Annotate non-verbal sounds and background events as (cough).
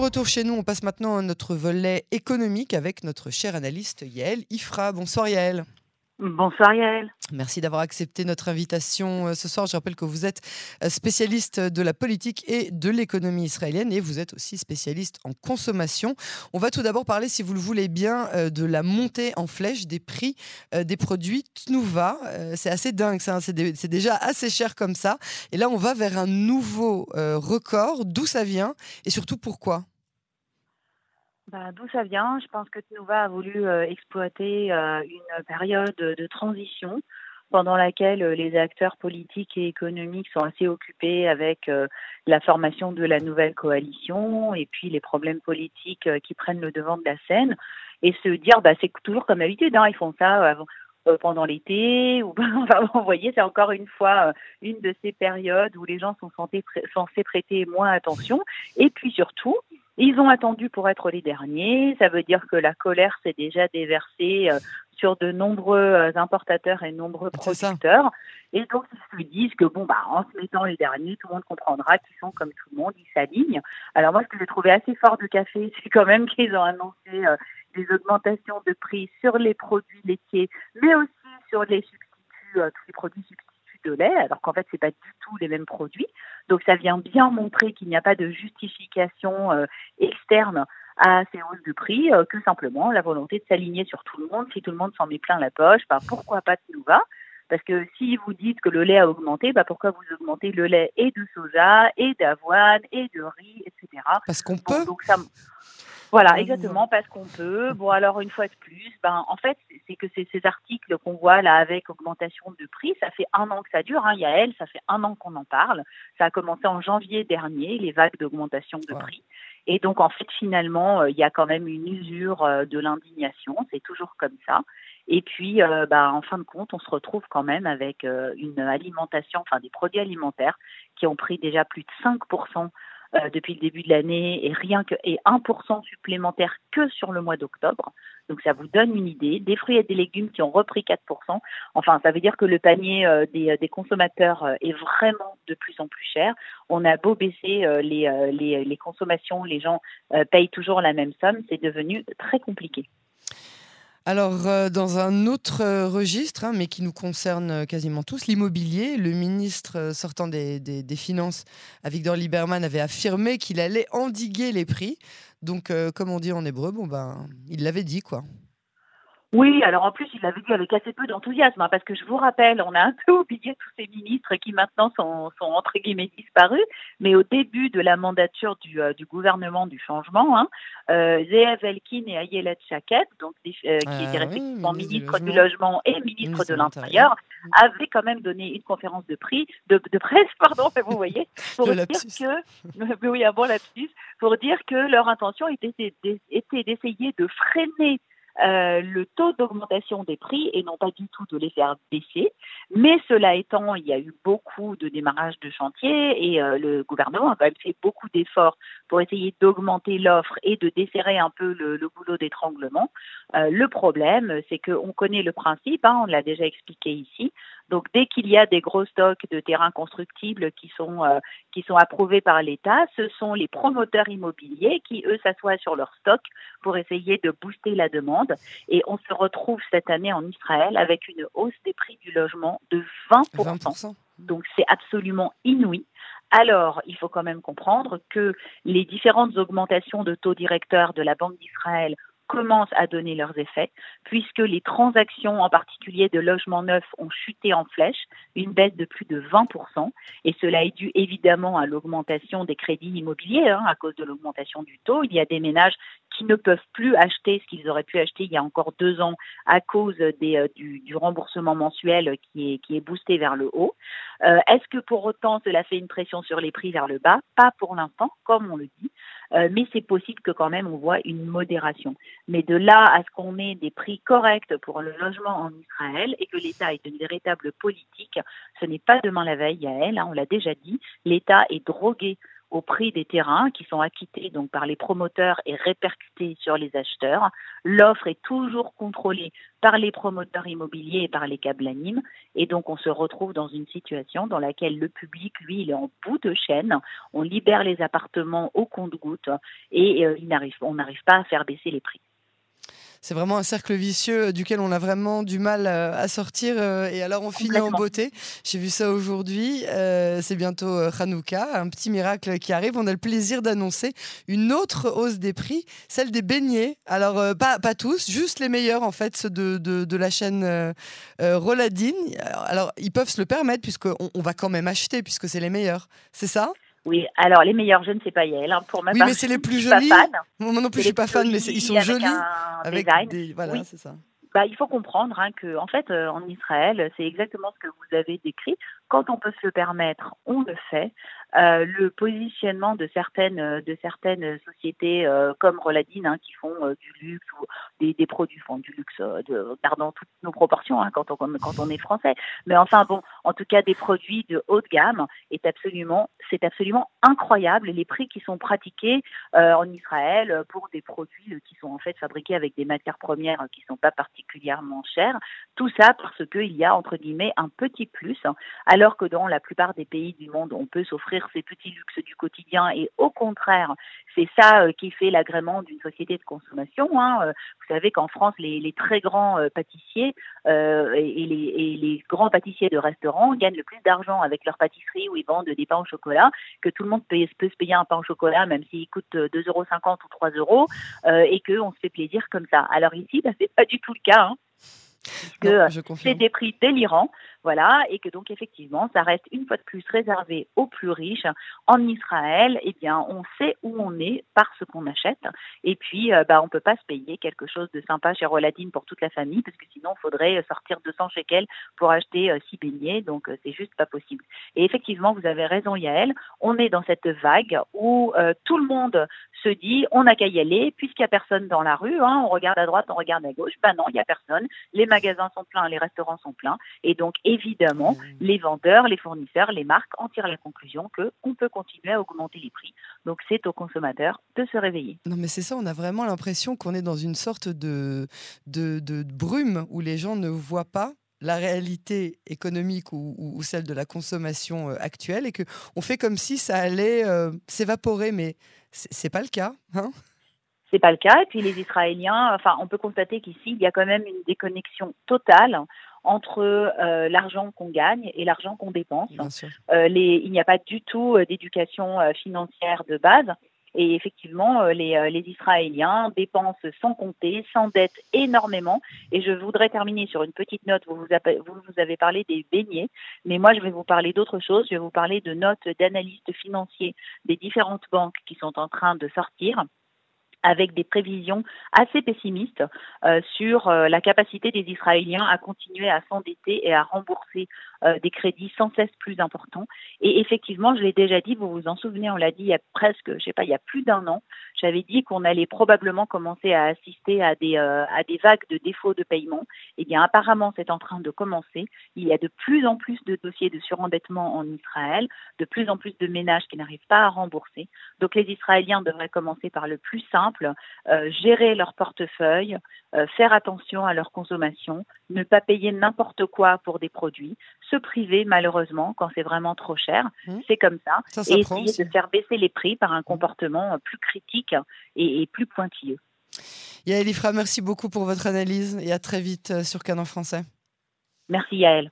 retour chez nous, on passe maintenant à notre volet économique avec notre cher analyste Yael Ifra. Bonsoir Yael. Bonsoir Yael. Merci d'avoir accepté notre invitation euh, ce soir. Je rappelle que vous êtes euh, spécialiste de la politique et de l'économie israélienne et vous êtes aussi spécialiste en consommation. On va tout d'abord parler, si vous le voulez bien, euh, de la montée en flèche des prix des produits Tnuva. C'est assez dingue. Hein. C'est déjà assez cher comme ça. Et là, on va vers un nouveau record. D'où ça vient et surtout pourquoi? Bah, D'où ça vient? Je pense que Tnuva a voulu euh, exploiter euh, une période de transition pendant laquelle euh, les acteurs politiques et économiques sont assez occupés avec la formation de la nouvelle coalition et puis les problèmes politiques qui prennent le devant de la scène et se dire bah c'est toujours comme d'habitude hein, ils font ça pendant l'été (laughs) ou vous voyez c'est encore une fois une de ces périodes où les gens sont censés prêter moins attention et puis surtout ils ont attendu pour être les derniers. Ça veut dire que la colère s'est déjà déversée euh, sur de nombreux euh, importateurs et nombreux producteurs. Et donc, ils se disent que, bon, bah, en se mettant les derniers, tout le monde comprendra qu'ils sont comme tout le monde, ils s'alignent. Alors, moi, ce que j'ai trouvé assez fort du café, (laughs) c'est quand même qu'ils ont annoncé euh, des augmentations de prix sur les produits laitiers, mais aussi sur les substituts, tous les produits substituts de lait, alors qu'en fait, c'est pas du tout les mêmes produits. Donc, ça vient bien montrer qu'il n'y a pas de justification euh, externe à ces hausses de prix, euh, que simplement la volonté de s'aligner sur tout le monde. Si tout le monde s'en met plein la poche, bah, pourquoi pas de va? Parce que si vous dites que le lait a augmenté, bah pourquoi vous augmentez le lait et de soja, et d'avoine, et de riz, etc. Parce qu'on peut. donc ça, voilà, exactement, parce qu'on peut. Bon, alors une fois de plus, ben, en fait, c'est que ces articles qu'on voit là avec augmentation de prix, ça fait un an que ça dure. Hein. Il y a elle, ça fait un an qu'on en parle. Ça a commencé en janvier dernier, les vagues d'augmentation de prix. Et donc, en fait, finalement, euh, il y a quand même une usure euh, de l'indignation. C'est toujours comme ça. Et puis, euh, bah, en fin de compte, on se retrouve quand même avec une alimentation, enfin des produits alimentaires qui ont pris déjà plus de 5% euh, depuis le début de l'année et rien que et 1% supplémentaire que sur le mois d'octobre. Donc ça vous donne une idée. Des fruits et des légumes qui ont repris 4%. Enfin, ça veut dire que le panier euh, des, des, consommateurs euh, est vraiment de plus en plus cher. On a beau baisser les, les, les, consommations, les gens payent toujours la même somme. C'est devenu très compliqué. Alors, euh, dans un autre euh, registre, hein, mais qui nous concerne euh, quasiment tous, l'immobilier, le ministre sortant des, des, Finances, Victor Lieberman, avait affirmé qu'il allait endiguer les prix. Donc, comme on dit en hébreu, bon ben, il l'avait dit, quoi. Oui, alors en plus, il l'avait dit avec assez peu d'enthousiasme, hein, parce que je vous rappelle, on a un peu (laughs) oublié tous ces ministres qui maintenant sont, sont entre guillemets disparus, mais au début de la mandature du, euh, du gouvernement du changement, hein, euh, Elkin et Ayelet Chaket, donc, euh, qui ah étaient respectivement ministres du logement et ministre de l'Intérieur, avaient quand même donné une conférence de prix, de, de presse, (laughs) pardon, vous voyez, (laughs) pour dire que, oui, un bon lapsus, pour dire que leur intention était, était d'essayer de freiner euh, le taux d'augmentation des prix et non pas du tout de les faire baisser. Mais cela étant, il y a eu beaucoup de démarrages de chantier et euh, le gouvernement a quand même fait beaucoup d'efforts pour essayer d'augmenter l'offre et de desserrer un peu le, le boulot d'étranglement. Euh, le problème, c'est qu'on connaît le principe, hein, on l'a déjà expliqué ici. Donc dès qu'il y a des gros stocks de terrains constructibles qui sont euh, qui sont approuvés par l'État, ce sont les promoteurs immobiliers qui eux s'assoient sur leur stock pour essayer de booster la demande et on se retrouve cette année en Israël avec une hausse des prix du logement de 20%. Donc c'est absolument inouï. Alors, il faut quand même comprendre que les différentes augmentations de taux directeurs de la Banque d'Israël commencent à donner leurs effets, puisque les transactions, en particulier de logements neufs, ont chuté en flèche, une baisse de plus de 20%, et cela est dû évidemment à l'augmentation des crédits immobiliers, hein, à cause de l'augmentation du taux. Il y a des ménages qui ne peuvent plus acheter ce qu'ils auraient pu acheter il y a encore deux ans à cause euh, du, remboursement mensuel qui est, qui est boosté vers le haut. Euh, Est-ce que pour autant cela fait une pression sur les prix vers le bas? Pas pour l'instant, comme on le dit. Euh, mais c'est possible que quand même on voit une modération. Mais de là à ce qu'on ait des prix corrects pour le logement en Israël et que l'État ait une véritable politique, ce n'est pas demain la veille à elle, hein, on l'a déjà dit, l'État est drogué au prix des terrains qui sont acquittés par les promoteurs et répercutés sur les acheteurs. L'offre est toujours contrôlée par les promoteurs immobiliers et par les câbles animes. Et donc, on se retrouve dans une situation dans laquelle le public, lui, il est en bout de chaîne. On libère les appartements au compte-gouttes et euh, on n'arrive pas à faire baisser les prix c'est vraiment un cercle vicieux duquel on a vraiment du mal euh, à sortir. Euh, et alors, on finit en beauté. J'ai vu ça aujourd'hui. Euh, c'est bientôt Hanouka, un petit miracle qui arrive. On a le plaisir d'annoncer une autre hausse des prix, celle des beignets. Alors, pas, pas tous, juste les meilleurs, en fait, ceux de, de, la chaîne Roladine. Alors, ils peuvent se le permettre, puisqu'on on va quand même acheter, puisque c'est les meilleurs. C'est ça? Oui, alors les meilleurs jeunes, c'est pas Yael. Hein. Pour ma oui, mais c'est les plus jolis. Moi non plus, je suis pas fan, mais ils sont jolis. Avec, des... Voilà, c'est ça. Bah, il faut comprendre hein, que, en fait, euh, en Israël, c'est exactement ce que vous avez décrit. Quand on peut se le permettre, on le fait. Euh, le positionnement de certaines de certaines sociétés euh, comme Roladine hein, qui font euh, du luxe ou des, produits font du luxe de, toutes nos proportions hein, quand on quand on est français. Mais enfin bon en tout cas des produits de haute gamme est absolument c'est absolument incroyable. Les prix qui sont pratiqués en Israël pour des produits qui sont en fait fabriqués avec des matières premières qui sont pas particulièrement chères tout ça parce qu'il y a entre guillemets un petit plus alors que dans la plupart des pays du monde on peut s'offrir ces petits luxes du quotidien et au contraire, c'est ça euh, qui fait l'agrément d'une société de consommation. Hein. Euh, vous savez qu'en France, les, très grands euh, pâtissiers et, les, grands pâtissiers de restaurants gagnent le plus d'argent avec leur pâtisserie où ils vendent des pains au chocolat que tout le monde peut, se payer un pain au chocolat même s'il coûte 2,50 euros ou 3 euros et qu'on se fait plaisir comme ça. Alors ici, bah, c'est pas du tout le cas. Hein c'est des prix délirants, voilà, et que donc effectivement, ça reste une fois de plus réservé aux plus riches. En Israël, eh bien, on sait où on est par ce qu'on achète, et puis, euh, bah, on peut pas se payer quelque chose de sympa chez Roladine pour toute la famille, parce que sinon, il faudrait sortir 200 shekels pour acheter euh, six beignets, donc euh, c'est juste pas possible. Et effectivement, vous avez raison, Yael, on est dans cette vague où tout le monde se dit, on n'a qu'à y aller, puisqu'il n'y a personne dans la rue, hein, on regarde à droite, on regarde à gauche, ben non, il n'y a personne. Les magasins sont pleins, les restaurants sont pleins. Et donc, évidemment, mmh. les vendeurs, les fournisseurs, les marques en tirent la conclusion qu'on peut continuer à augmenter les prix. Donc, c'est aux consommateurs de se réveiller. Non, mais c'est ça, on a vraiment l'impression qu'on est dans une sorte de, de, de brume où les gens ne voient pas la réalité économique ou, celle de la consommation euh, actuelle et qu'on fait comme si ça allait euh, s'évaporer, mais c'est pas le cas. Hein? C'est pas le cas. Et puis les Israéliens, enfin, on peut constater qu'ici, il y a quand même une déconnexion totale entre euh, l'argent qu'on gagne et l'argent qu'on dépense. Euh, les, il n'y a pas du tout euh, d'éducation financière de base. Et effectivement, les, les, Israéliens dépensent sans compter, sans dette énormément. Et je voudrais terminer sur une petite note. Vous vous, avez, vous, vous avez parlé des beignets, mais moi, je vais vous parler d'autre chose. Je vais vous parler de notes d'analystes financiers des différentes banques qui sont en train de sortir avec des prévisions assez pessimistes euh, sur euh, la capacité des Israéliens à continuer à s'endetter et à rembourser euh, des crédits sans cesse plus importants. Et effectivement, je l'ai déjà dit, vous vous en souvenez, on l'a dit il y a presque, je sais pas, il y a plus d'un an, j'avais dit qu'on allait probablement commencer à assister à des, à des vagues de défauts de paiement. Eh bien, apparemment, c'est en train de commencer. Il y a de plus en plus de dossiers de surendettement en Israël, de plus en plus de ménages qui n'arrivent pas à rembourser. Donc, les Israéliens devraient commencer par le plus simple euh, gérer leur portefeuille, euh, faire attention à leur consommation, ne pas payer n'importe quoi pour des produits, se priver malheureusement quand c'est vraiment trop cher, mmh. c'est comme ça, et essayer de faire baisser les prix par un mmh. comportement plus critique et, plus pointilleux. Yael Ifra, merci beaucoup pour votre analyse et à très vite euh, sur Canon Français. Merci Yael.